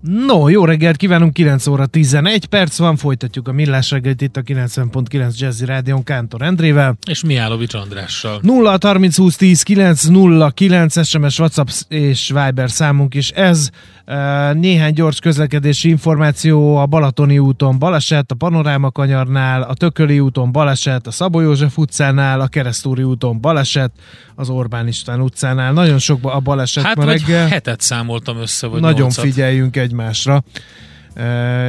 No, jó reggelt kívánunk, 9 óra 11 perc van, folytatjuk a millás reggelt itt a 90.9 Jazzy Rádion Kántor Endrével. És Miálovics Andrással. 0 30 20 10 9 0 9 SMS, WhatsApp és Viber számunk is ez. Néhány gyors közlekedési információ a Balatoni úton baleset, a Panoráma kanyarnál, a Tököli úton baleset, a Szabó József utcánál, a Keresztúri úton baleset, az Orbán István utcánál. Nagyon sok a baleset hát ma reggel. hetet számoltam össze, vagy Nagyon nyolcat. figyeljünk egymásra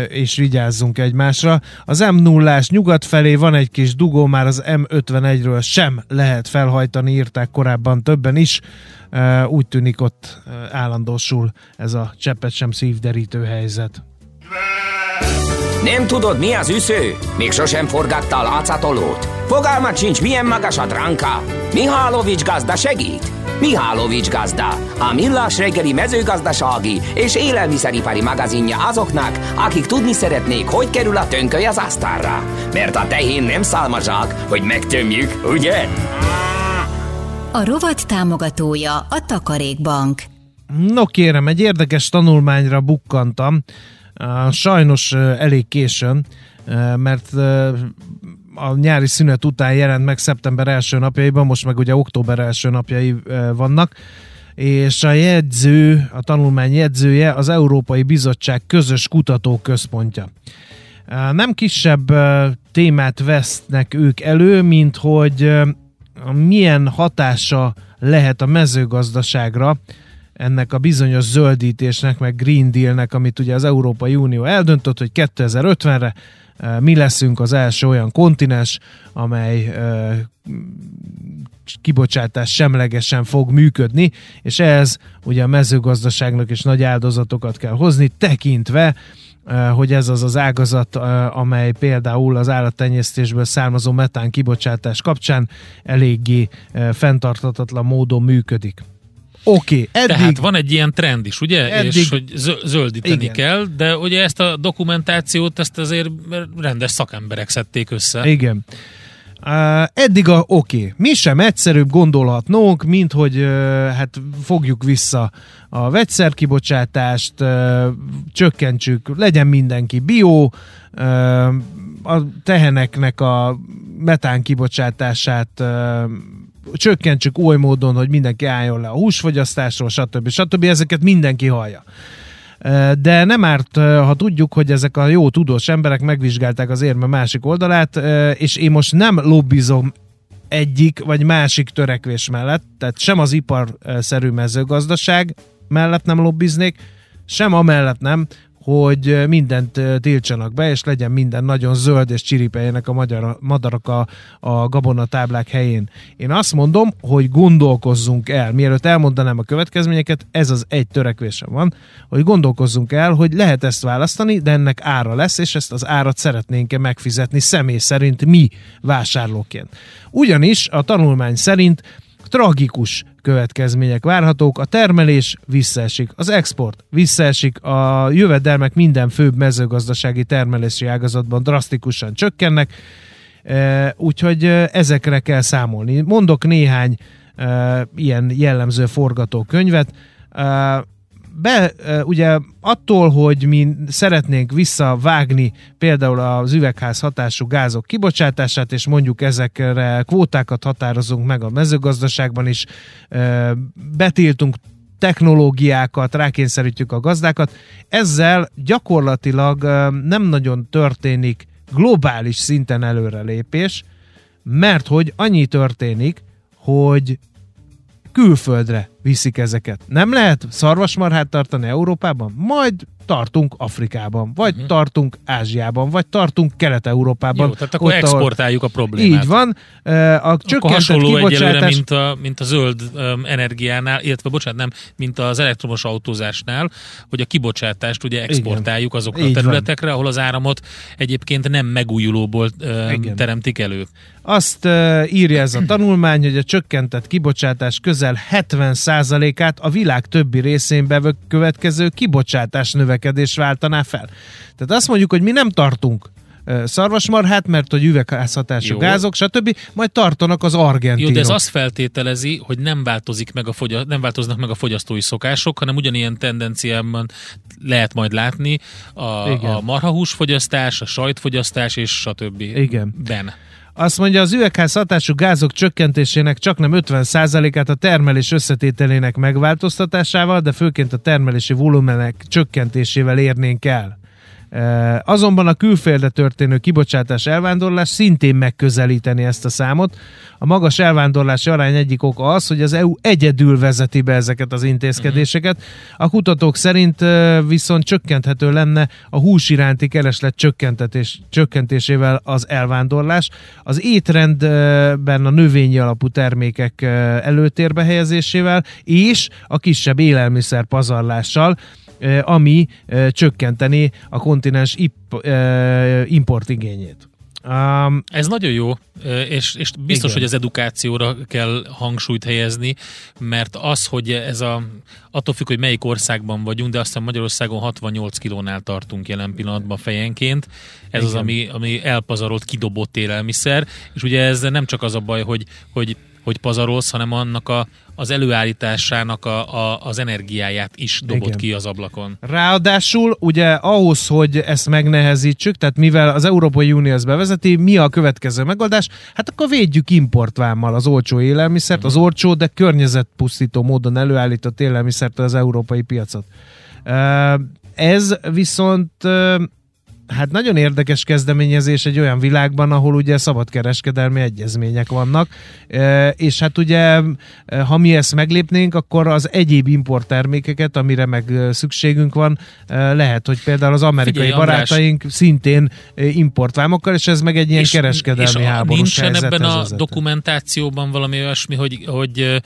és vigyázzunk egymásra. Az m 0 nyugat felé van egy kis dugó, már az M51-ről sem lehet felhajtani, írták korábban többen is. Úgy tűnik ott állandósul ez a cseppet sem szívderítő helyzet. Nem tudod, mi az üsző? Még sosem forgatta a látszatolót? Fogalmat sincs, milyen magas a dránka? Mihálovics gazda segít? Mihálovics gazda, a millás reggeli mezőgazdasági és élelmiszeripari magazinja azoknak, akik tudni szeretnék, hogy kerül a tönköly az asztalra. Mert a tehén nem szálmazsák, hogy megtömjük, ugye? A rovat támogatója a Takarékbank. No kérem, egy érdekes tanulmányra bukkantam, sajnos elég későn, mert a nyári szünet után jelent meg szeptember első napjaiban, most meg ugye október első napjai vannak, és a jegyző, a tanulmány jegyzője az Európai Bizottság közös kutatóközpontja. Nem kisebb témát vesznek ők elő, mint hogy milyen hatása lehet a mezőgazdaságra ennek a bizonyos zöldítésnek, meg Green Dealnek, amit ugye az Európai Unió eldöntött, hogy 2050-re mi leszünk az első olyan kontinens, amely kibocsátás semlegesen fog működni, és ez ugye a mezőgazdaságnak is nagy áldozatokat kell hozni, tekintve, hogy ez az az ágazat, amely például az állattenyésztésből származó metán kibocsátás kapcsán eléggé fenntartatatlan módon működik. Oké, okay, eddig... Tehát van egy ilyen trend is, ugye? Eddig... És hogy zöldíteni Igen. kell, de ugye ezt a dokumentációt, ezt azért rendes szakemberek szedték össze. Igen. Uh, eddig a oké. Okay. Mi sem egyszerűbb gondolhatnók, mint hogy uh, hát fogjuk vissza a vegyszerkibocsátást, uh, csökkentsük, legyen mindenki bio, uh, a teheneknek a metán kibocsátását uh, csökkentsük oly módon, hogy mindenki álljon le a húsfogyasztásról, stb. stb. Ezeket mindenki hallja. De nem árt, ha tudjuk, hogy ezek a jó tudós emberek megvizsgálták az érme másik oldalát, és én most nem lobbizom egyik vagy másik törekvés mellett, tehát sem az iparszerű mezőgazdaság mellett nem lobbiznék, sem amellett nem, hogy mindent tiltsanak be, és legyen minden nagyon zöld, és csiripeljenek a magyar, madarak a, a gabonatáblák helyén. Én azt mondom, hogy gondolkozzunk el, mielőtt elmondanám a következményeket, ez az egy törekvésem van, hogy gondolkozzunk el, hogy lehet ezt választani, de ennek ára lesz, és ezt az árat szeretnénk-e megfizetni személy szerint mi vásárlóként. Ugyanis a tanulmány szerint tragikus következmények várhatók, a termelés visszaesik, az export visszaesik, a jövedelmek minden főbb mezőgazdasági termelési ágazatban drasztikusan csökkennek, e, úgyhogy e, ezekre kell számolni. Mondok néhány e, ilyen jellemző forgatókönyvet be, ugye attól, hogy mi szeretnénk visszavágni például az üvegház hatású gázok kibocsátását, és mondjuk ezekre kvótákat határozunk meg a mezőgazdaságban is, betiltunk technológiákat, rákényszerítjük a gazdákat. Ezzel gyakorlatilag nem nagyon történik globális szinten előrelépés, mert hogy annyi történik, hogy külföldre viszik ezeket. Nem lehet szarvasmarhát tartani Európában? Majd tartunk Afrikában, vagy uh-huh. tartunk Ázsiában, vagy tartunk Kelet-Európában. Jó, tehát akkor ott, exportáljuk a problémát. Így van. A csökkentett hasonló kibocsátás... mint a, mint a zöld energiánál, illetve bocsánat, nem, mint az elektromos autózásnál, hogy a kibocsátást ugye exportáljuk Igen. azokra a területekre, van. ahol az áramot egyébként nem megújulóból um, teremtik elő. Azt írja ez a tanulmány, hogy a csökkentett kibocsátás közel 70%-át a világ többi részén bekövetkező kibocsátás növekedés váltaná fel. Tehát azt mondjuk, hogy mi nem tartunk szarvasmarhát, mert hogy üvegházhatású gázok, stb. Majd tartanak az argentinok. Jó, de ez azt feltételezi, hogy nem, változik meg a fogy- nem változnak meg a fogyasztói szokások, hanem ugyanilyen tendenciában lehet majd látni a, a marhahús fogyasztás, a sajtfogyasztás és stb. Igen. Ben. Azt mondja, az üvegház hatású gázok csökkentésének csak nem 50%-át a termelés összetételének megváltoztatásával, de főként a termelési volumenek csökkentésével érnénk el. Azonban a külföldre történő kibocsátás elvándorlás szintén megközelíteni ezt a számot. A magas elvándorlási arány egyik oka az, hogy az EU egyedül vezeti be ezeket az intézkedéseket. A kutatók szerint viszont csökkenthető lenne a hús iránti kereslet csökkentetés, csökkentésével az elvándorlás. Az étrendben a növényi alapú termékek előtérbe helyezésével és a kisebb élelmiszer pazarlással ami csökkenteni a kontinens importigényét. Um, Ez nagyon jó, és, és biztos, igen. hogy az edukációra kell hangsúlyt helyezni, mert az, hogy ez a, attól függ, hogy melyik országban vagyunk, de aztán Magyarországon 68 kilónál tartunk jelen pillanatban fejenként. Ez igen. az, ami, ami elpazarolt, kidobott élelmiszer, és ugye ez nem csak az a baj, hogy, hogy hogy pazarolsz, hanem annak a, az előállításának a, a, az energiáját is dobott Igen. ki az ablakon. Ráadásul ugye ahhoz, hogy ezt megnehezítsük, tehát mivel az Európai Unió ezt bevezeti, mi a következő megoldás? Hát akkor védjük importvámmal az olcsó élelmiszert, az olcsó, de környezetpusztító módon előállított élelmiszert az európai piacot. Ez viszont hát nagyon érdekes kezdeményezés egy olyan világban, ahol ugye szabadkereskedelmi egyezmények vannak, e, és hát ugye, e, ha mi ezt meglépnénk, akkor az egyéb importtermékeket, amire meg e, szükségünk van, lehet, hogy például az amerikai Figyelj, barátaink András, szintén importvámokkal, és ez meg egy ilyen és, kereskedelmi és háborús nincsen ebben a dokumentációban valami olyasmi, hogy, hogy,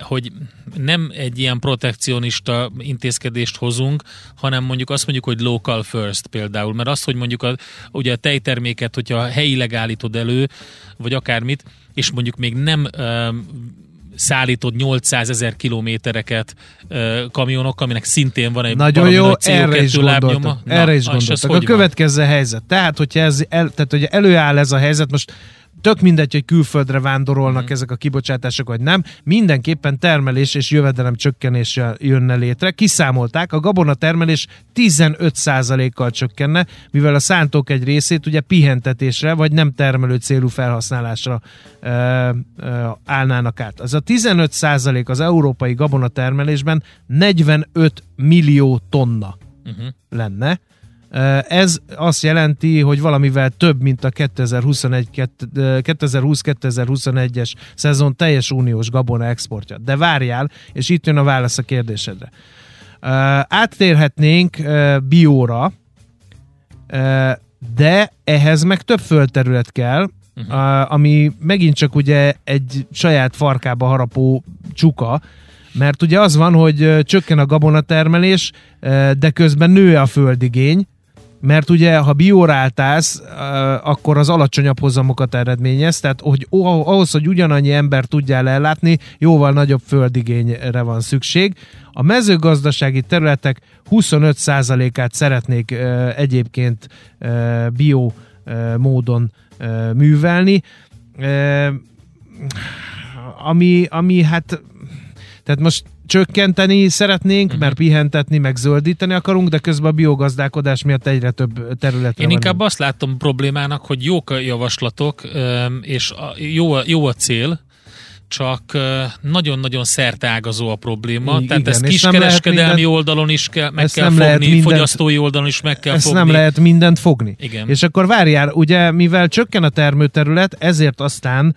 hogy nem egy ilyen protekcionista intézkedést hozunk, hanem mondjuk azt mondjuk, hogy local first például, mert az, hogy mondjuk a, ugye a tejterméket, hogyha helyileg állítod elő, vagy akármit, és mondjuk még nem szállítod 800 ezer kilométereket uh, kamionok, aminek szintén van egy Nagyon jó, erre is gondoltak. Na, erre is gondoltak. A következő helyzet. Tehát, hogyha ez el, tehát, hogy előáll ez a helyzet, most tök mindegy, hogy külföldre vándorolnak mm. ezek a kibocsátások, vagy nem, mindenképpen termelés és jövedelem csökkenés jönne létre. Kiszámolták, a gabona termelés 15%-kal csökkenne, mivel a szántók egy részét ugye pihentetésre, vagy nem termelő célú felhasználásra ö, ö, állnának át. Az a 15% az európai gabona termelésben 45 millió tonna uh-huh. lenne, ez azt jelenti, hogy valamivel több, mint a 2020-2021-es szezon teljes uniós gabona exportja. De várjál, és itt jön a válasz a kérdésedre. Áttérhetnénk bióra, de ehhez meg több földterület kell, uh-huh. ami megint csak ugye egy saját farkába harapó csuka, mert ugye az van, hogy csökken a gabonatermelés, de közben nő a földigény, mert ugye, ha bióráltálsz, akkor az alacsonyabb hozamokat eredményez, tehát hogy ahhoz, hogy ugyanannyi ember tudjál ellátni, jóval nagyobb földigényre van szükség. A mezőgazdasági területek 25%-át szeretnék egyébként bio módon művelni, ami, ami hát tehát most csökkenteni szeretnénk, uh-huh. mert pihentetni, meg zöldíteni akarunk, de közben a biogazdálkodás miatt egyre több területre Én inkább azt látom problémának, hogy jók a javaslatok, és jó a, jó a cél, csak nagyon-nagyon szerteágazó a probléma. I- Tehát igen, ezt kiskereskedelmi lehet minden- oldalon is kell, meg kell nem fogni, mindent- fogyasztói oldalon is meg kell Ezt fogni. nem lehet mindent fogni. Igen. És akkor várjál, ugye mivel csökken a termőterület, ezért aztán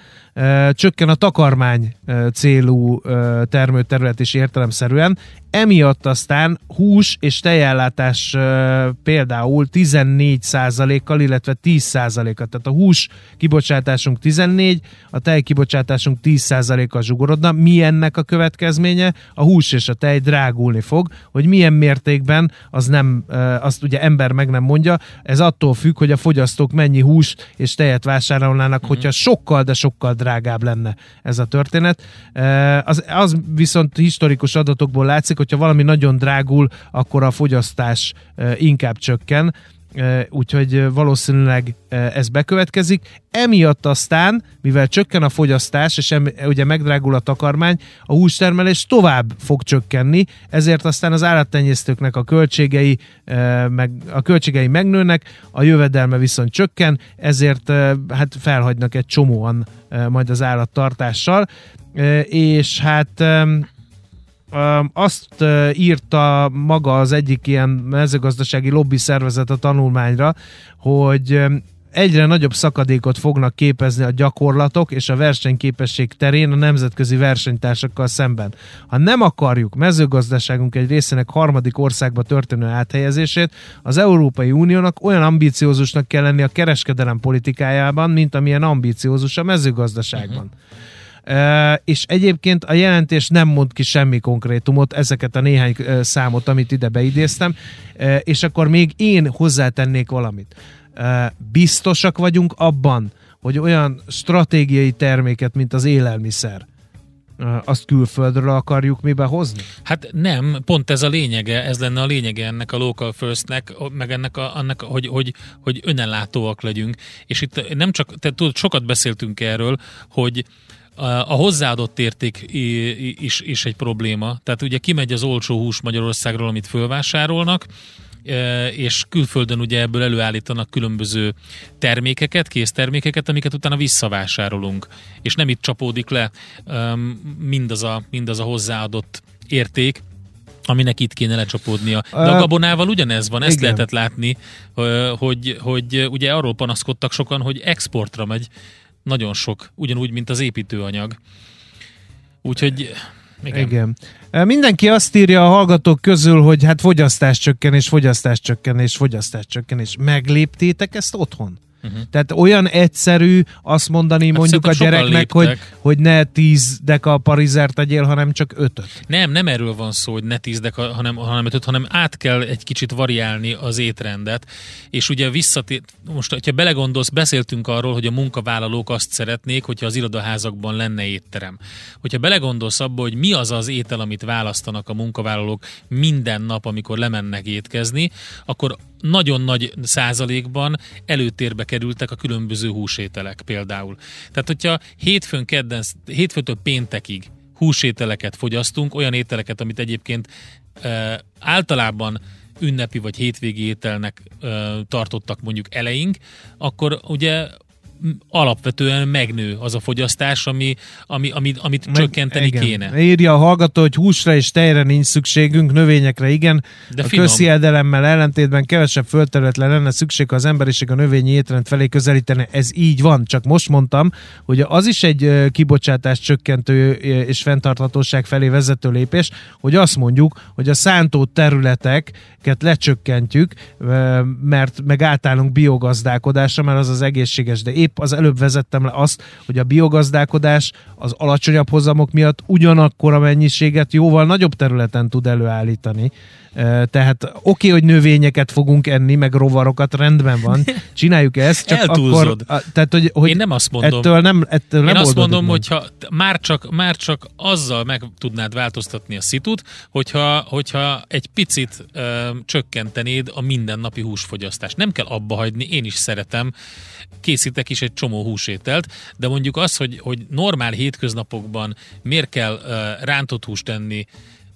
csökken a takarmány célú termőterület is értelemszerűen, emiatt aztán hús és tejellátás például 14%-kal, illetve 10%-kal, tehát a hús kibocsátásunk 14, a tej kibocsátásunk 10%-kal zsugorodna. Mi ennek a következménye? A hús és a tej drágulni fog, hogy milyen mértékben, az nem, azt ugye ember meg nem mondja, ez attól függ, hogy a fogyasztók mennyi hús és tejet vásárolnának, mm-hmm. hogyha sokkal, de sokkal drágább lenne ez a történet. Az, az viszont historikus adatokból látszik, hogyha valami nagyon drágul, akkor a fogyasztás inkább csökken, úgyhogy valószínűleg ez bekövetkezik. Emiatt aztán, mivel csökken a fogyasztás, és em, ugye megdrágul a takarmány, a hústermelés tovább fog csökkenni, ezért aztán az állattenyésztőknek a költségei, meg, a költségei megnőnek, a jövedelme viszont csökken, ezért hát felhagynak egy csomóan majd az állattartással, és hát azt írta maga az egyik ilyen mezőgazdasági lobby szervezet a tanulmányra, hogy egyre nagyobb szakadékot fognak képezni a gyakorlatok és a versenyképesség terén a nemzetközi versenytársakkal szemben. Ha nem akarjuk mezőgazdaságunk egy részének harmadik országba történő áthelyezését, az Európai Uniónak olyan ambiciózusnak kell lenni a kereskedelem politikájában, mint amilyen ambiciózus a mezőgazdaságban. Uh-huh. És egyébként a jelentés nem mond ki semmi konkrétumot, ezeket a néhány számot, amit ide beidéztem, és akkor még én hozzátennék valamit. Biztosak vagyunk abban, hogy olyan stratégiai terméket, mint az élelmiszer, azt külföldről akarjuk mi behozni? Hát nem, pont ez a lényege, ez lenne a lényege ennek a local firstnek, meg ennek, a, annak, hogy, hogy, hogy önellátóak legyünk. És itt nem csak, tehát tudod, sokat beszéltünk erről, hogy a hozzáadott érték is, is egy probléma. Tehát ugye kimegy az olcsó hús Magyarországról, amit fölvásárolnak, és külföldön ugye ebből előállítanak különböző termékeket, késztermékeket, amiket utána visszavásárolunk. És nem itt csapódik le mindaz a, mindaz a hozzáadott érték, aminek itt kéne lecsapódnia. De a gabonával ugyanez van, ezt Igen. lehetett látni, hogy, hogy ugye arról panaszkodtak sokan, hogy exportra megy nagyon sok, ugyanúgy, mint az építőanyag. Úgyhogy igen. Igen. Mindenki azt írja a hallgatók közül, hogy hát fogyasztás csökkenés, fogyasztás csökkenés, fogyasztás csökkenés. Megléptétek ezt otthon? Uh-huh. Tehát olyan egyszerű azt mondani hát mondjuk a gyereknek, hogy, hogy ne 10 deka parizert tegyél, hanem csak 5 Nem, nem erről van szó, hogy ne 10 deka, hanem, hanem 5 hanem át kell egy kicsit variálni az étrendet, és ugye visszatér, most, hogyha belegondolsz, beszéltünk arról, hogy a munkavállalók azt szeretnék, hogyha az irodaházakban lenne étterem. Hogyha belegondolsz abba, hogy mi az az étel, amit választanak a munkavállalók minden nap, amikor lemennek étkezni, akkor nagyon nagy százalékban előtérbe kerültek a különböző húsételek például. Tehát, hogyha hétfőn, kedden, hétfőtől péntekig húsételeket fogyasztunk, olyan ételeket, amit egyébként e, általában ünnepi vagy hétvégi ételnek e, tartottak mondjuk eleink, akkor ugye alapvetően megnő az a fogyasztás, ami, ami, ami, amit Meg, csökkenteni igen. kéne. Írja a hallgató, hogy húsra és tejre nincs szükségünk, növényekre igen. De a közhiedelemmel ellentétben kevesebb földterületre lenne szükség, ha az emberiség a növényi étrend felé közelítene. Ez így van, csak most mondtam, hogy az is egy kibocsátás csökkentő és fenntarthatóság felé vezető lépés, hogy azt mondjuk, hogy a szántó területeket lecsökkentjük, mert meg átállunk biogazdálkodásra, mert az az egészséges, de épp épp az előbb vezettem le azt, hogy a biogazdálkodás az alacsonyabb hozamok miatt ugyanakkor a mennyiséget jóval nagyobb területen tud előállítani. Tehát oké, okay, hogy növényeket fogunk enni, meg rovarokat, rendben van, csináljuk ezt, csak Eltúlzod. akkor... Tehát, hogy, hogy Én nem azt mondom. Ettől nem, ettől nem Én azt mondom, meg. hogyha már csak, már csak azzal meg tudnád változtatni a szitut, hogyha, hogyha egy picit ö, csökkentenéd a mindennapi húsfogyasztást. Nem kell abba hagyni, én is szeretem, készítek is egy csomó húsételt, de mondjuk az, hogy, hogy normál hétköznapokban miért kell uh, rántott húst tenni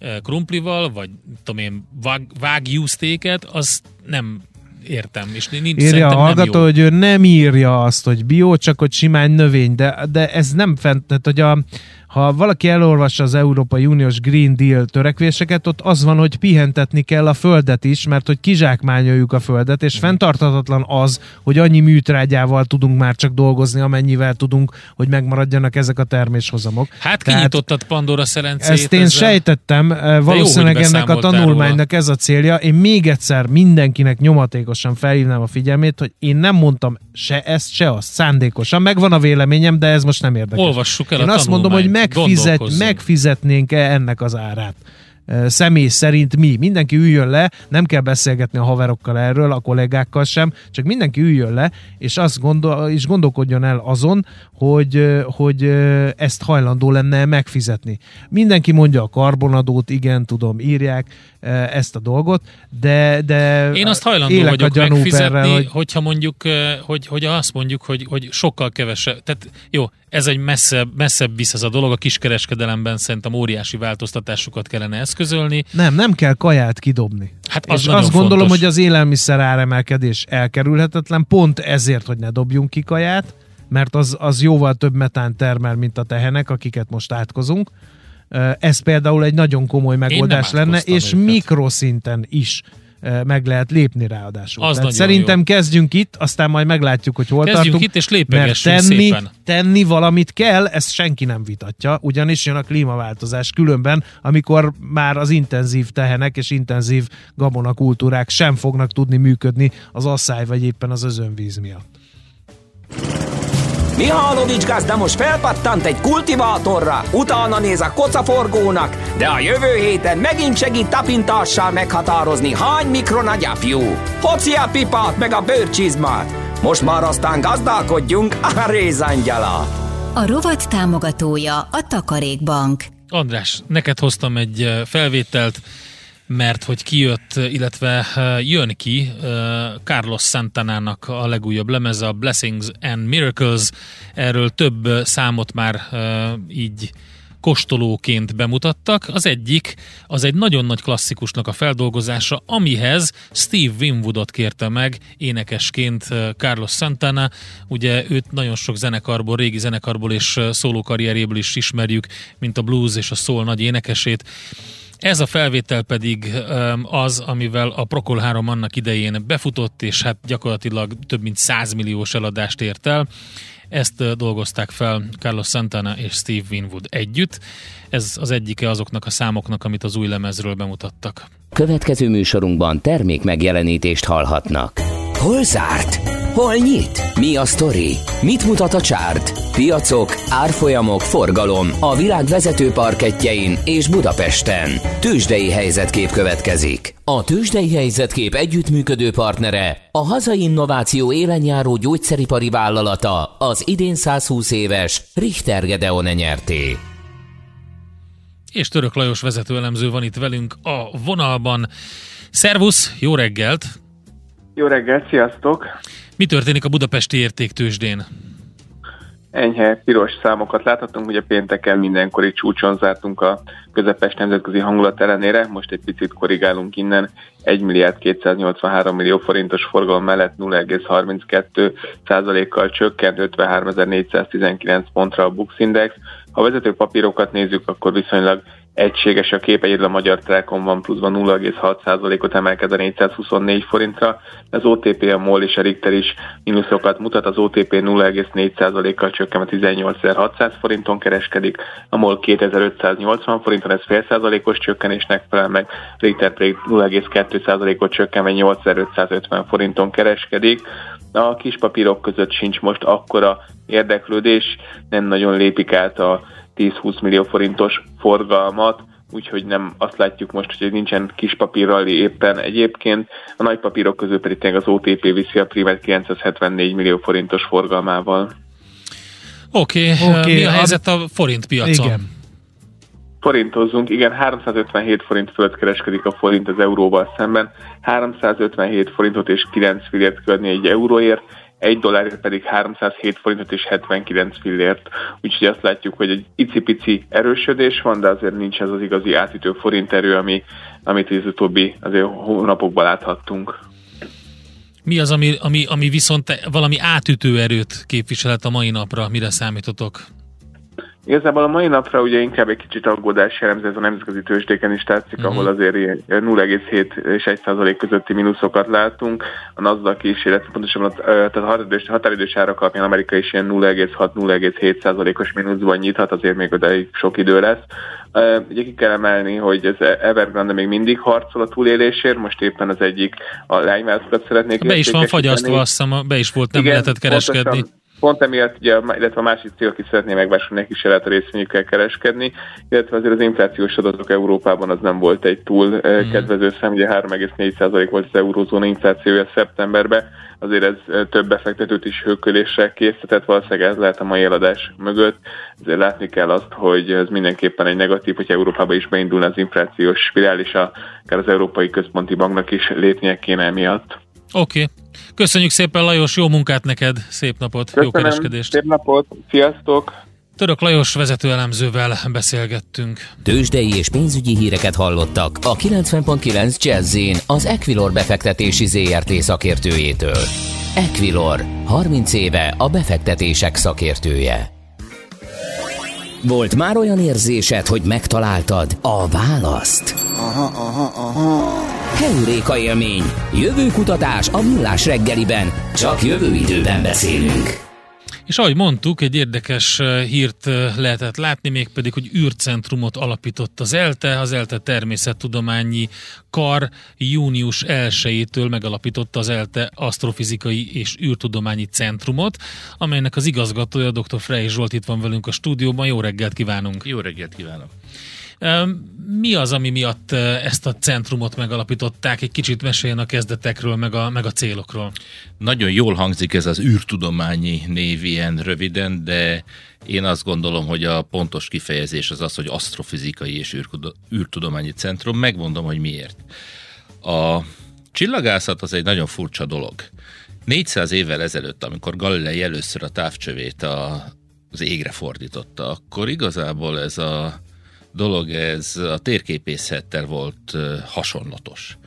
uh, krumplival, vagy tudom én, vág, vágjúztéket, az nem értem, és nincs Írja a hallgató, hogy ő nem írja azt, hogy bio, csak hogy simán növény, de, de ez nem fent, tehát hogy a, ha valaki elolvassa az Európai Uniós Green Deal törekvéseket, ott az van, hogy pihentetni kell a földet is, mert hogy kizsákmányoljuk a földet, és fenntarthatatlan az, hogy annyi műtrágyával tudunk már csak dolgozni, amennyivel tudunk, hogy megmaradjanak ezek a terméshozamok. Hát kinyitottad Pandora szerencét. Ezt én ezzel. sejtettem, valószínűleg jó, ennek a tanulmánynak róla. ez a célja. Én még egyszer mindenkinek nyomatékosan felhívnám a figyelmét, hogy én nem mondtam se ezt, se azt, szándékosan. Megvan a véleményem, de ez most nem érdekel. Olvassuk el Én a azt mondom, hogy megfizet, megfizetnénk-e ennek az árát személy szerint mi. Mindenki üljön le, nem kell beszélgetni a haverokkal erről, a kollégákkal sem, csak mindenki üljön le, és azt gondol, és gondolkodjon el azon, hogy, hogy ezt hajlandó lenne megfizetni. Mindenki mondja a karbonadót, igen, tudom, írják ezt a dolgot, de, de Én azt hajlandó vagyok megfizetni, perrel, hogy... hogyha mondjuk, hogy, hogy azt mondjuk, hogy, hogy sokkal kevesebb, tehát jó, ez egy messzebb, messzebb visz ez a dolog, a kiskereskedelemben szerintem óriási változtatásokat kellene eszközölni. Nem, nem kell kaját kidobni. Hát az És azt gondolom, fontos. hogy az élelmiszer áremelkedés elkerülhetetlen, pont ezért, hogy ne dobjunk ki kaját, mert az, az jóval több metán termel, mint a tehenek, akiket most átkozunk. Ez például egy nagyon komoly megoldás lenne, és őket. mikroszinten is meg lehet lépni ráadásul. Az Tehát szerintem jó. kezdjünk itt, aztán majd meglátjuk, hogy hol kezdjünk tartunk. itt, és mert tenni, szépen. tenni valamit kell, ezt senki nem vitatja, ugyanis jön a klímaváltozás különben, amikor már az intenzív tehenek és intenzív gabonakultúrák sem fognak tudni működni az asszály vagy éppen az özönvíz miatt. Mihálovics gazda most felpattant egy kultivátorra, utána néz a kocaforgónak, de a jövő héten megint segít tapintással meghatározni, hány mikron a gyapjú. Hoci a pipát meg a bőrcsizmát. Most már aztán gazdálkodjunk a rézangyala. A rovat támogatója a Takarékbank. András, neked hoztam egy felvételt, mert hogy kijött, illetve eh, jön ki eh, Carlos Santanának a legújabb lemeze, a Blessings and Miracles. Erről több számot már eh, így kostolóként bemutattak. Az egyik, az egy nagyon nagy klasszikusnak a feldolgozása, amihez Steve Winwoodot kérte meg énekesként Carlos Santana. Ugye őt nagyon sok zenekarból, régi zenekarból és szólókarrierjéből is ismerjük, mint a blues és a soul nagy énekesét. Ez a felvétel pedig az, amivel a Procol 3 annak idején befutott, és hát gyakorlatilag több mint 100 milliós eladást ért el. Ezt dolgozták fel Carlos Santana és Steve Winwood együtt. Ez az egyike azoknak a számoknak, amit az új lemezről bemutattak. Következő műsorunkban termék megjelenítést hallhatnak. Hol zárt? Hol nyit? Mi a sztori? Mit mutat a csárt? Piacok, árfolyamok, forgalom a világ vezető parketjein és Budapesten. Tősdei helyzetkép következik. A Tősdei helyzetkép együttműködő partnere, a hazai innováció élenjáró gyógyszeripari vállalata, az idén 120 éves Richter Gedeon nyerté. És Török Lajos vezetőelemző van itt velünk a vonalban. Szervusz, jó reggelt! Jó reggelt, sziasztok! Mi történik a budapesti értéktősdén? Enyhe piros számokat láthatunk, ugye pénteken mindenkori csúcson zártunk a közepes nemzetközi hangulat ellenére, most egy picit korrigálunk innen, 1 milliárd 283 millió forintos forgalom mellett 0,32 százalékkal csökkent 53.419 pontra a Bux Index. Ha vezető papírokat nézzük, akkor viszonylag egységes a kép, egyedül a Magyar Telekom van pluszban 0,6%-ot emelked a 424 forintra, az OTP, a MOL és a Richter is mínuszokat mutat, az OTP 0,4%-kal csökken a 18.600 forinton kereskedik, a MOL 2580 forinton, ez fél százalékos csökkenésnek felel meg, Richter pedig 0,2%-ot csökken, 8550 forinton kereskedik. A kis papírok között sincs most akkora érdeklődés, nem nagyon lépik át a 10-20 millió forintos forgalmat, úgyhogy nem azt látjuk most, hogy nincsen kis papírrali éppen egyébként. A nagy papírok közül pedig tényleg az OTP viszi a primet 974 millió forintos forgalmával. Oké, okay. okay. mi a helyzet a forint piacon? Igen. Forintozzunk, igen, 357 forint fölött kereskedik a forint az euróval szemben, 357 forintot és 9 fillért követni egy euróért, egy dollárért pedig 307 forintot és 79 fillért. Úgyhogy azt látjuk, hogy egy icipici erősödés van, de azért nincs ez az igazi átütő forint erő, ami, amit az utóbbi azért hónapokban láthattunk. Mi az, ami, ami, ami viszont valami átütő erőt képviselhet a mai napra? Mire számítotok? Igazából a mai napra ugye inkább egy kicsit aggódás jellemző, ez a nemzetközi tőzsdéken is tetszik, uh-huh. ahol azért 0,7 és 1 százalék közötti mínuszokat látunk. A NASDAQ is, illetve pontosan tehát a határidős, határidős árak alapján Amerika is ilyen 0,6-0,7 százalékos mínuszban nyithat, azért még odáig sok idő lesz. Ugye ki kell emelni, hogy az Evergrande még mindig harcol a túlélésért, most éppen az egyik a lányvállatokat szeretnék Be is van fagyasztva, azt hiszem, be is volt, nem Igen, lehetett kereskedni. Pontosan, pont emiatt, ugye, illetve a másik cél, aki szeretné megvásárolni, a részvényükkel kereskedni, illetve azért az inflációs adatok Európában az nem volt egy túl mm. kedvező szem, ugye 3,4% volt az eurózóna inflációja szeptemberben, azért ez több befektetőt is hőkölésre készített, valószínűleg ez lehet a mai eladás mögött. Azért látni kell azt, hogy ez mindenképpen egy negatív, hogy Európában is beindulna az inflációs spirális, akár az Európai Központi Banknak is lépnie kéne emiatt. Oké. Okay. Köszönjük szépen Lajos, jó munkát neked, szép napot, Köszönöm, jó kereskedést. Szép napot, sziasztok! Török Lajos vezetőelemzővel beszélgettünk. Tőzsdei és pénzügyi híreket hallottak a 90.9 jazz az Equilor befektetési ZRT szakértőjétől. Equilor, 30 éve a befektetések szakértője. Volt már olyan érzésed, hogy megtaláltad a választ? Aha, aha, aha. Heuréka élmény. Jövőkutatás a millás reggeliben. Csak jövő időben beszélünk. És ahogy mondtuk, egy érdekes hírt eh, lehetett látni, mégpedig, hogy űrcentrumot alapított az ELTE, az ELTE természettudományi kar június 1-től megalapította az ELTE asztrofizikai és űrtudományi centrumot, amelynek az igazgatója dr. Frey Zsolt itt van velünk a stúdióban. Jó reggelt kívánunk! Jó reggelt kívánok! Mi az, ami miatt ezt a centrumot megalapították? Egy kicsit meséljen a kezdetekről, meg a, meg a célokról. Nagyon jól hangzik ez az űrtudományi név ilyen röviden, de én azt gondolom, hogy a pontos kifejezés az az, hogy asztrofizikai és űrtudományi centrum. Megmondom, hogy miért. A csillagászat az egy nagyon furcsa dolog. 400 évvel ezelőtt, amikor Galilei először a távcsövét a, az égre fordította, akkor igazából ez a dolog ez a térképészettel volt hasonlatos.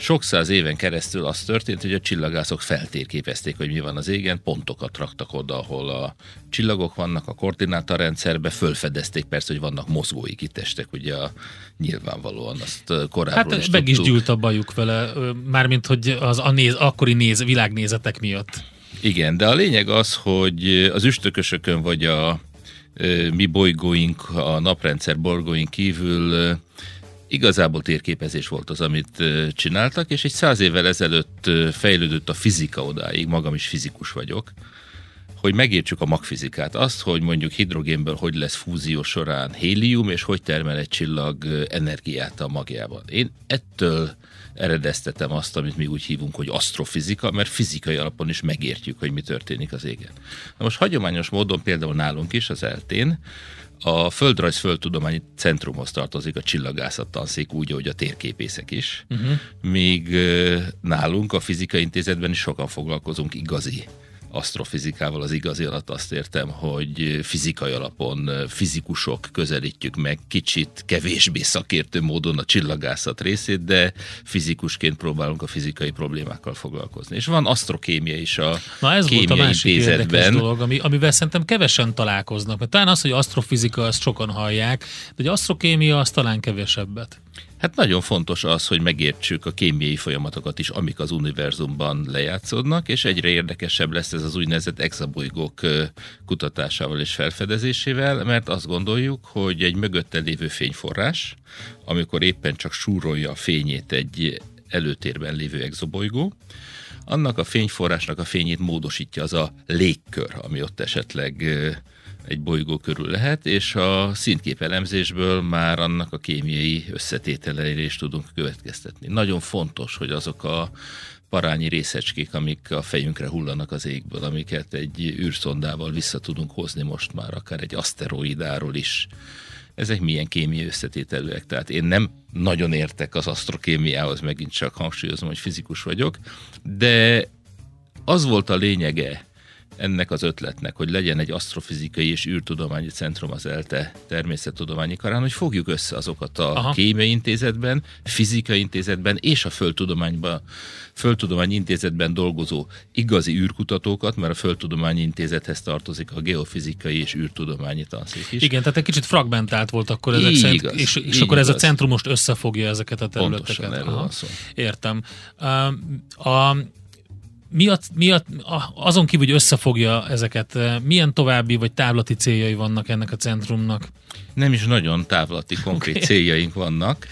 Sok száz éven keresztül az történt, hogy a csillagászok feltérképezték, hogy mi van az égen, pontokat raktak oda, ahol a csillagok vannak, a koordinátarendszerbe, fölfedezték persze, hogy vannak mozgói kitestek, ugye a, nyilvánvalóan azt korábban Hát is meg is gyűlt a bajuk vele, mármint hogy az a néz, akkori néz, világnézetek miatt. Igen, de a lényeg az, hogy az üstökösökön vagy a mi bolygóink, a naprendszer bolygóink kívül igazából térképezés volt az, amit csináltak, és egy száz évvel ezelőtt fejlődött a fizika odáig, magam is fizikus vagyok, hogy megértsük a magfizikát. Azt, hogy mondjuk hidrogénből hogy lesz fúzió során hélium, és hogy termel egy csillag energiát a magjában. Én ettől eredeztetem azt, amit mi úgy hívunk, hogy asztrofizika, mert fizikai alapon is megértjük, hogy mi történik az égen. Na most hagyományos módon például nálunk is, az eltén, a Földrajz Földtudományi Centrumhoz tartozik a csillagászat tanszék, úgy, hogy a térképészek is, uh-huh. míg nálunk a Fizikai Intézetben is sokan foglalkozunk igazi asztrofizikával az igazi alatt azt értem, hogy fizikai alapon fizikusok közelítjük meg kicsit kevésbé szakértő módon a csillagászat részét, de fizikusként próbálunk a fizikai problémákkal foglalkozni. És van asztrokémia is a Na ez volt a másik intézetben. dolog, ami, amivel szerintem kevesen találkoznak. Mert talán az, hogy asztrofizika, azt sokan hallják, de hogy asztrokémia, az talán kevesebbet. Hát nagyon fontos az, hogy megértsük a kémiai folyamatokat is, amik az univerzumban lejátszódnak, és egyre érdekesebb lesz ez az úgynevezett exabolygók kutatásával és felfedezésével, mert azt gondoljuk, hogy egy mögötte lévő fényforrás, amikor éppen csak súrolja a fényét egy előtérben lévő exobolygó, annak a fényforrásnak a fényét módosítja az a légkör, ami ott esetleg egy bolygó körül lehet, és a színtkép elemzésből már annak a kémiai összetételeire is tudunk következtetni. Nagyon fontos, hogy azok a parányi részecskék, amik a fejünkre hullanak az égből, amiket egy űrszondával vissza tudunk hozni most már, akár egy aszteroidáról is. Ezek milyen kémiai összetételűek. Tehát én nem nagyon értek az asztrokémiához, megint csak hangsúlyozom, hogy fizikus vagyok, de az volt a lényege ennek az ötletnek, hogy legyen egy asztrofizikai és űrtudományi centrum az ELTE természettudományi karán, hogy fogjuk össze azokat a Aha. kémiai intézetben, fizikai intézetben és a földtudományban, földtudományi intézetben dolgozó igazi űrkutatókat, mert a földtudományi intézethez tartozik a geofizikai és űrtudományi tanszék is. Igen, tehát egy kicsit fragmentált volt akkor ezek szerint, igaz, és, és akkor igaz. ez a centrum most összefogja ezeket a területeket. Pontosan erről Aha. van szó. Értem. A, a mi a, mi a, azon kívül, hogy összefogja ezeket, milyen további vagy távlati céljai vannak ennek a centrumnak? Nem is nagyon távlati konkrét okay. céljaink vannak.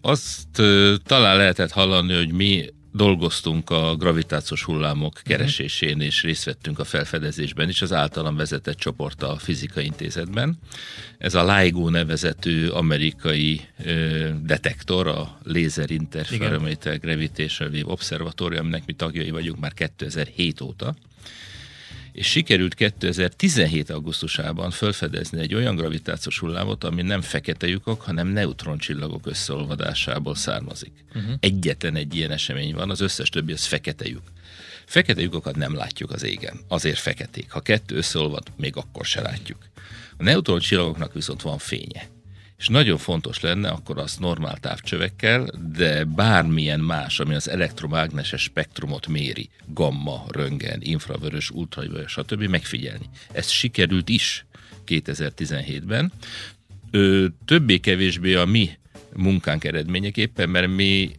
Azt talán lehetett hallani, hogy mi dolgoztunk a gravitációs hullámok mhm. keresésén, és részt vettünk a felfedezésben is, az általam vezetett csoport a Fizika Intézetben. Ez a LIGO nevezetű amerikai ö, detektor, a Laser Interferometer Gravitational Wave Observatory, aminek mi tagjai vagyunk már 2007 óta és sikerült 2017. augusztusában felfedezni egy olyan gravitációs hullámot, ami nem fekete lyukok, hanem neutroncsillagok összeolvadásából származik. Uh-huh. Egyetlen egy ilyen esemény van, az összes többi az fekete lyuk. Fekete lyukokat nem látjuk az égen, azért feketék. Ha kettő összeolvad, még akkor se látjuk. A neutroncsillagoknak viszont van fénye és nagyon fontos lenne akkor az normál távcsövekkel, de bármilyen más, ami az elektromágneses spektrumot méri, gamma, röntgen, infravörös, ultravörös, stb. megfigyelni. Ez sikerült is 2017-ben. többé-kevésbé a mi munkánk eredményeképpen, mert mi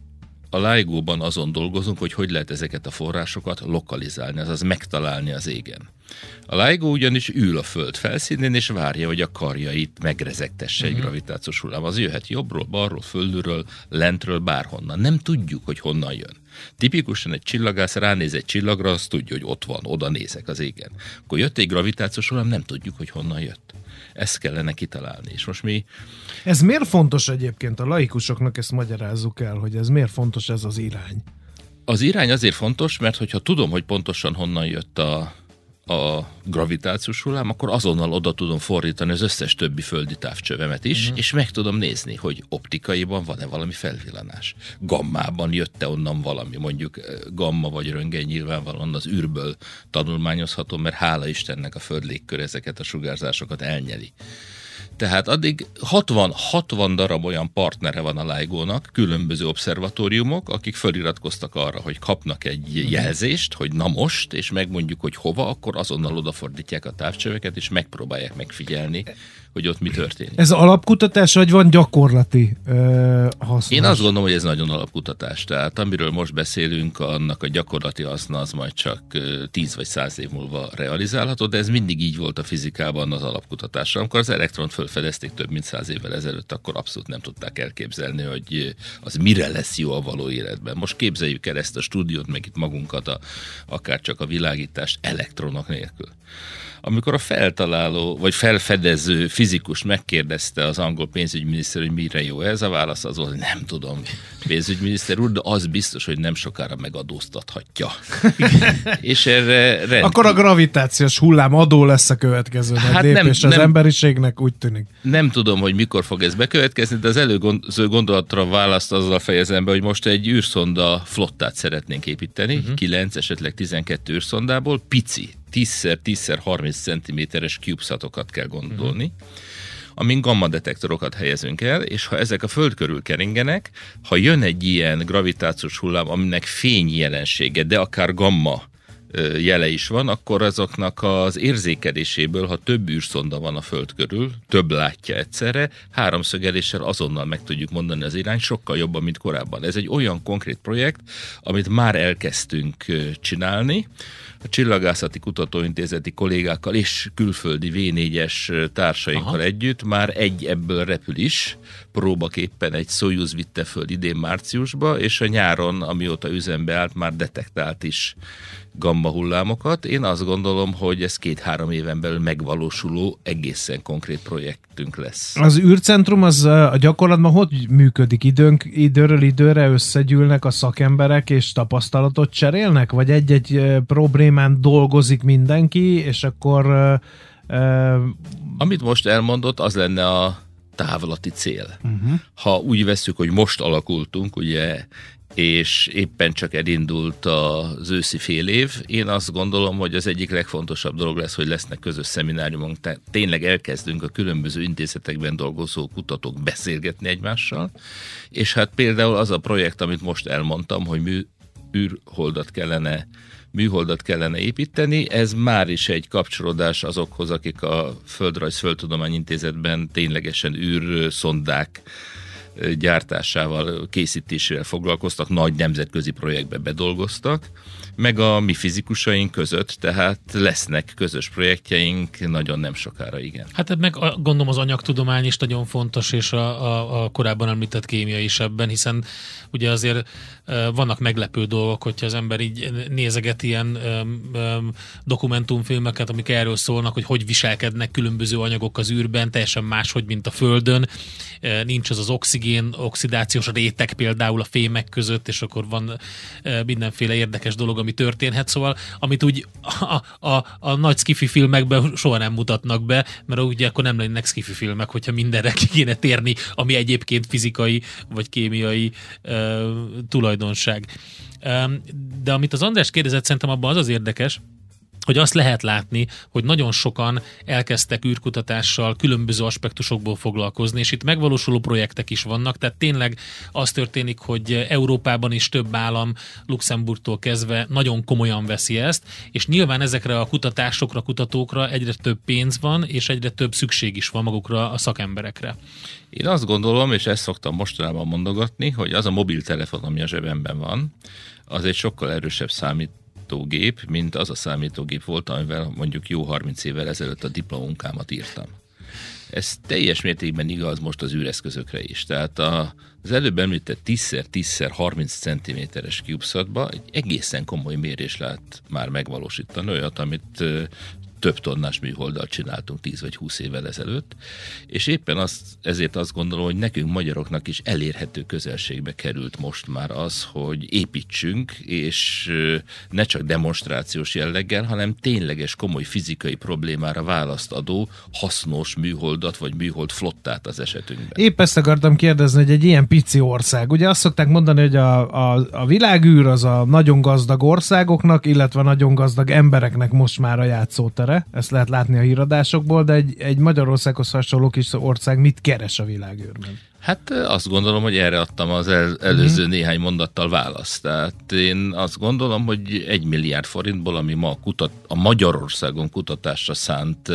a LIGO-ban azon dolgozunk, hogy hogy lehet ezeket a forrásokat lokalizálni, azaz megtalálni az égen. A LIGO ugyanis ül a föld felszínén, és várja, hogy a karjait megrezegtesse uh-huh. egy mhm. gravitációs hullám. Az jöhet jobbról, balról, földről, lentről, bárhonnan. Nem tudjuk, hogy honnan jön. Tipikusan egy csillagász ránéz egy csillagra, azt tudja, hogy ott van, oda nézek az égen. Akkor jött egy gravitációs hullám, nem tudjuk, hogy honnan jött. Ezt kellene kitalálni. És most mi... Ez miért fontos egyébként? A laikusoknak ezt magyarázzuk el, hogy ez miért fontos ez az irány? Az irány azért fontos, mert hogyha tudom, hogy pontosan honnan jött a, a gravitációs hullám, akkor azonnal oda tudom fordítani az összes többi földi távcsövemet is, uh-huh. és meg tudom nézni, hogy optikaiban van-e valami felvillanás. Gammában jött-e onnan valami, mondjuk eh, gamma vagy röntgen nyilvánvalóan az űrből tanulmányozható, mert hála Istennek a föld légkör ezeket a sugárzásokat elnyeli. Tehát addig 60, 60 darab olyan partnere van a LIGO-nak, különböző obszervatóriumok, akik feliratkoztak arra, hogy kapnak egy mhm. jelzést, hogy na most, és megmondjuk, hogy hova, akkor azonnal odafordítják a távcsöveket, és megpróbálják megfigyelni, hogy ott mi történik. Ez alapkutatás, vagy van gyakorlati ö, haszna? Én azt gondolom, hogy ez nagyon alapkutatás. Tehát amiről most beszélünk, annak a gyakorlati haszna az majd csak 10 vagy 100 év múlva realizálható, de ez mindig így volt a fizikában az alapkutatásra. Amikor az elektront felfedezték több mint 100 évvel ezelőtt, akkor abszolút nem tudták elképzelni, hogy az mire lesz jó a való életben. Most képzeljük el ezt a stúdiót, meg itt magunkat, a, akár csak a világítást elektronok nélkül. Amikor a feltaláló vagy felfedező fizikus megkérdezte az angol pénzügyminiszter, hogy mire jó ez, a válasz az volt, hogy nem tudom, pénzügyminiszter úr, de az biztos, hogy nem sokára megadóztathatja. és erre rendkívül... Akkor a gravitációs hullám adó lesz a következő hát lépés nem, az nem, emberiségnek, úgy tűnik. Nem tudom, hogy mikor fog ez bekövetkezni, de az előző gondolatra választ azzal fejezem be, hogy most egy űrszonda flottát szeretnénk építeni, uh-huh. Mhm. 9, esetleg 12 űrszondából, pici, 10x10x30 cm-es CubeSatokat kell gondolni, uh-huh. amin gamma detektorokat helyezünk el, és ha ezek a föld körül keringenek, ha jön egy ilyen gravitációs hullám, aminek fény jelensége, de akár gamma jele is van, akkor azoknak az érzékeléséből, ha több űrszonda van a Föld körül, több látja egyszerre, háromszögeléssel azonnal meg tudjuk mondani az irány, sokkal jobban, mint korábban. Ez egy olyan konkrét projekt, amit már elkezdtünk csinálni, a Csillagászati Kutatóintézeti kollégákkal és külföldi V4-es társainkkal Aha. együtt már egy ebből repül is, próbaképpen egy Soyuz vitte föl idén márciusba, és a nyáron, amióta üzembe állt, már detektált is gamma hullámokat. Én azt gondolom, hogy ez két-három éven belül megvalósuló egészen konkrét projektünk lesz. Az űrcentrum az a gyakorlatban hogy működik? Időnk, időről időre összegyűlnek a szakemberek és tapasztalatot cserélnek? Vagy egy-egy problémán dolgozik mindenki, és akkor... Uh, Amit most elmondott, az lenne a távlati cél. Uh-huh. Ha úgy veszük, hogy most alakultunk, ugye és éppen csak elindult az őszi fél év. Én azt gondolom, hogy az egyik legfontosabb dolog lesz, hogy lesznek közös szemináriumok, tehát tényleg elkezdünk a különböző intézetekben dolgozó kutatók beszélgetni egymással, és hát például az a projekt, amit most elmondtam, hogy mű, űrholdat kellene műholdat kellene építeni. Ez már is egy kapcsolódás azokhoz, akik a Földrajz Földtudomány Intézetben ténylegesen űrszondák gyártásával, készítésével foglalkoztak, nagy nemzetközi projektbe bedolgoztak, meg a mi fizikusaink között, tehát lesznek közös projektjeink nagyon nem sokára, igen. Hát meg a, gondolom az anyagtudomány is nagyon fontos, és a, a, a korábban említett kémia is ebben, hiszen ugye azért vannak meglepő dolgok, hogyha az ember így nézeget ilyen um, dokumentumfilmeket, amik erről szólnak, hogy hogy viselkednek különböző anyagok az űrben, teljesen máshogy, mint a Földön. Nincs az az oxigén, oxidációs réteg például a fémek között, és akkor van mindenféle érdekes dolog, ami történhet, szóval amit úgy a, a, a nagy skifi filmekben soha nem mutatnak be, mert ugye akkor nem lennének skifi filmek, hogyha mindenre ki kéne térni, ami egyébként fizikai vagy kémiai uh, tulajdonság. De amit az András kérdezett, szerintem abban az az érdekes, hogy azt lehet látni, hogy nagyon sokan elkezdtek űrkutatással különböző aspektusokból foglalkozni, és itt megvalósuló projektek is vannak, tehát tényleg az történik, hogy Európában is több állam, Luxemburgtól kezdve nagyon komolyan veszi ezt, és nyilván ezekre a kutatásokra, kutatókra egyre több pénz van, és egyre több szükség is van magukra a szakemberekre. Én azt gondolom, és ezt szoktam mostanában mondogatni, hogy az a mobiltelefon, ami a zsebemben van, az egy sokkal erősebb számít számítógép, mint az a számítógép volt, amivel mondjuk jó 30 évvel ezelőtt a diplomunkámat írtam. Ez teljes mértékben igaz most az űreszközökre is. Tehát a, az előbb említett 10x10x 30 cm-es egy egészen komoly mérés lehet már megvalósítani, olyat, amit több tonnás műholdat csináltunk 10 vagy 20 évvel ezelőtt, és éppen azt, ezért azt gondolom, hogy nekünk magyaroknak is elérhető közelségbe került most már az, hogy építsünk, és ne csak demonstrációs jelleggel, hanem tényleges komoly fizikai problémára választ adó hasznos műholdat, vagy műhold flottát az esetünkben. Épp ezt akartam kérdezni, hogy egy ilyen pici ország. Ugye azt szokták mondani, hogy a, a, a világűr az a nagyon gazdag országoknak, illetve nagyon gazdag embereknek most már a játszóter erre, ezt lehet látni a híradásokból, de egy, egy Magyarországhoz hasonló kis ország mit keres a világűrben? Hát azt gondolom, hogy erre adtam az el, előző uh-huh. néhány mondattal választ. Tehát én azt gondolom, hogy egy milliárd forintból, ami ma a, kutat, a Magyarországon kutatásra szánt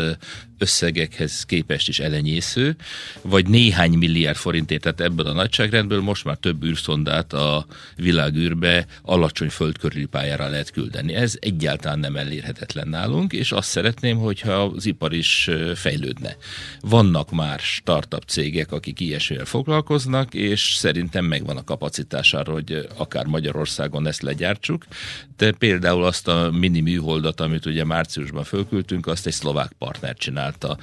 összegekhez képest is elenyésző, vagy néhány milliárd forintért, tehát ebből a nagyságrendből most már több űrszondát a világűrbe alacsony földkörüli pályára lehet küldeni. Ez egyáltalán nem elérhetetlen nálunk, és azt szeretném, hogyha az ipar is fejlődne. Vannak már startup cégek, akik ilyesmivel foglalkoznak, és szerintem megvan a kapacitás arra, hogy akár Magyarországon ezt legyártsuk, de például azt a mini műholdat, amit ugye márciusban fölküldtünk, azt egy szlovák partner csinálta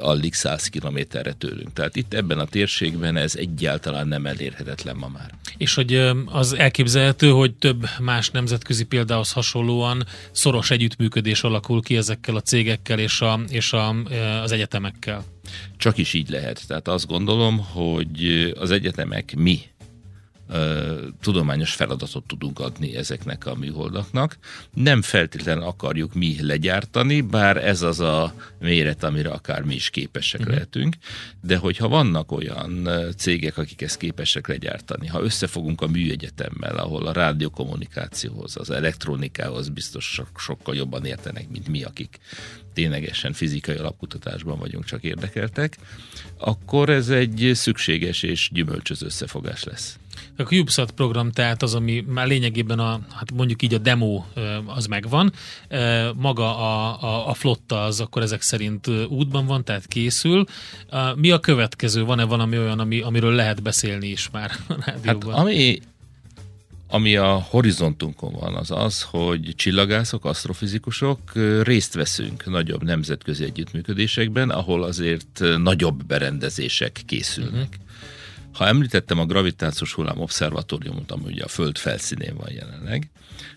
alig 100 kilométerre tőlünk. Tehát itt ebben a térségben ez egyáltalán nem elérhetetlen ma már. És hogy az elképzelhető, hogy több más nemzetközi példához hasonlóan szoros együttműködés alakul ki ezekkel a cégekkel és, a, és a, az egyetemekkel? Csak is így lehet. Tehát azt gondolom, hogy az egyetemek mi tudományos feladatot tudunk adni ezeknek a műholdaknak. Nem feltétlenül akarjuk mi legyártani, bár ez az a méret, amire akár mi is képesek uh-huh. lehetünk, de hogyha vannak olyan cégek, akik ezt képesek legyártani, ha összefogunk a műegyetemmel, ahol a rádiókommunikációhoz, az elektronikához biztos sokkal jobban értenek, mint mi, akik ténylegesen fizikai alapkutatásban vagyunk csak érdekeltek, akkor ez egy szükséges és gyümölcsöző összefogás lesz. A CubeSat program tehát az, ami már lényegében a, hát mondjuk így a demo az megvan, maga a, a, a flotta az akkor ezek szerint útban van, tehát készül. Mi a következő? Van-e valami olyan, ami, amiről lehet beszélni is már a rádióban? Hát, ami ami a horizontunkon van, az az, hogy csillagászok, asztrofizikusok részt veszünk nagyobb nemzetközi együttműködésekben, ahol azért nagyobb berendezések készülnek. Uh-huh. Ha említettem a gravitációs hullám obszervatóriumot, ami ugye a Föld felszínén van jelenleg,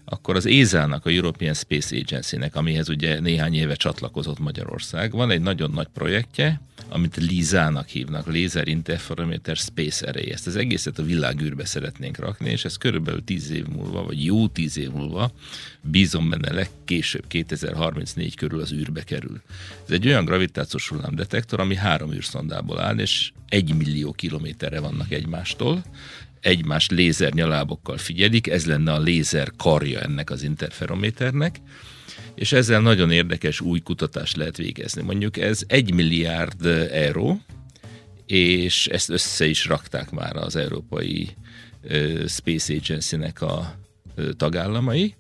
akkor az ESA-nak, a European Space Agency-nek, amihez ugye néhány éve csatlakozott Magyarország, van egy nagyon nagy projektje, amit LISA-nak hívnak, Laser Interferometer Space Array. Ezt az egészet a világűrbe szeretnénk rakni, és ez körülbelül 10 év múlva, vagy jó 10 év múlva, bízom benne legkésőbb 2034 körül az űrbe kerül. Ez egy olyan gravitációs hullámdetektor, ami három űrszondából áll, és egy millió kilométerre vannak egymástól, egymás lézernyalábokkal figyelik, ez lenne a lézer karja ennek az interferométernek, és ezzel nagyon érdekes új kutatást lehet végezni. Mondjuk ez egy milliárd euró, és ezt össze is rakták már az Európai Space Agency-nek a tagállamai,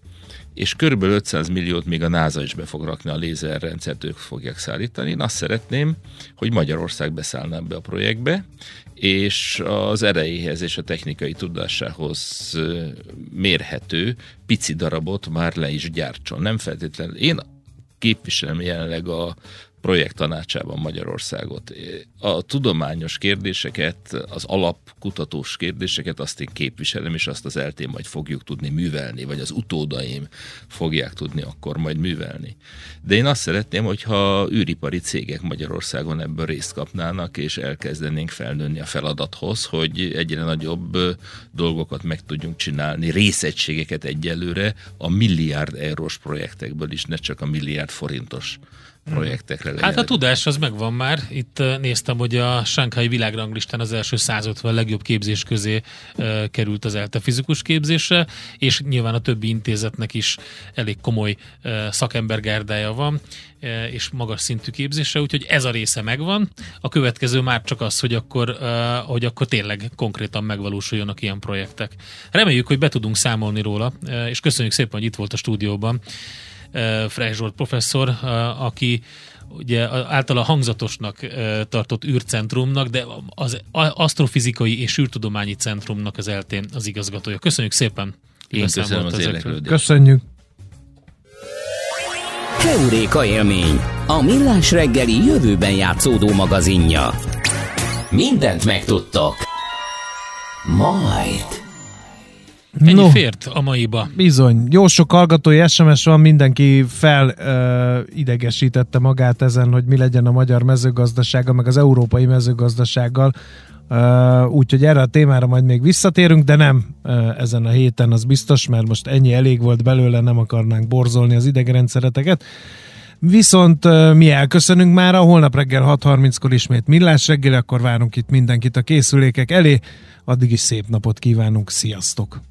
és kb. 500 milliót még a NASA is be fog rakni, a lézerrendszert ők fogják szállítani. Én azt szeretném, hogy Magyarország beszállna ebbe a projektbe, és az erejéhez és a technikai tudásához mérhető pici darabot már le is gyártson. Nem feltétlenül. Én képviselem jelenleg a projekt Magyarországot. A tudományos kérdéseket, az alapkutatós kérdéseket azt én képviselem, és azt az eltén majd fogjuk tudni művelni, vagy az utódaim fogják tudni akkor majd művelni. De én azt szeretném, hogyha űripari cégek Magyarországon ebből részt kapnának, és elkezdenénk felnőni a feladathoz, hogy egyre nagyobb dolgokat meg tudjunk csinálni, részegységeket egyelőre a milliárd eurós projektekből is, ne csak a milliárd forintos projektekre legyen. Hát a tudás az megvan már. Itt néztem, hogy a Sánkhái világranglistán az első 150 legjobb képzés közé uh, került az ELTE fizikus képzése, és nyilván a többi intézetnek is elég komoly uh, szakembergárdája van, uh, és magas szintű képzése, úgyhogy ez a része megvan. A következő már csak az, hogy akkor, uh, hogy akkor tényleg konkrétan megvalósuljanak ilyen projektek. Reméljük, hogy be tudunk számolni róla, uh, és köszönjük szépen, hogy itt volt a stúdióban. Frey Zsolt professzor, aki ugye általa hangzatosnak tartott űrcentrumnak, de az asztrofizikai és űrtudományi centrumnak az eltén az igazgatója. Köszönjük szépen! Én köszönöm az érdeklődést. Köszönjük! Keuréka élmény, a millás reggeli jövőben játszódó magazinja. Mindent megtudtok. Majd. Ennyi no, fért a maiba. Bizony. Jó sok hallgatói SMS van, mindenki fel idegesítette magát ezen, hogy mi legyen a magyar mezőgazdasággal, meg az európai mezőgazdasággal. Uh, úgyhogy erre a témára majd még visszatérünk, de nem uh, ezen a héten, az biztos, mert most ennyi elég volt belőle, nem akarnánk borzolni az idegrendszereteket. Viszont uh, mi elköszönünk már, a holnap reggel 6.30-kor ismét millás reggel, akkor várunk itt mindenkit a készülékek elé. Addig is szép napot kívánunk, sziasztok!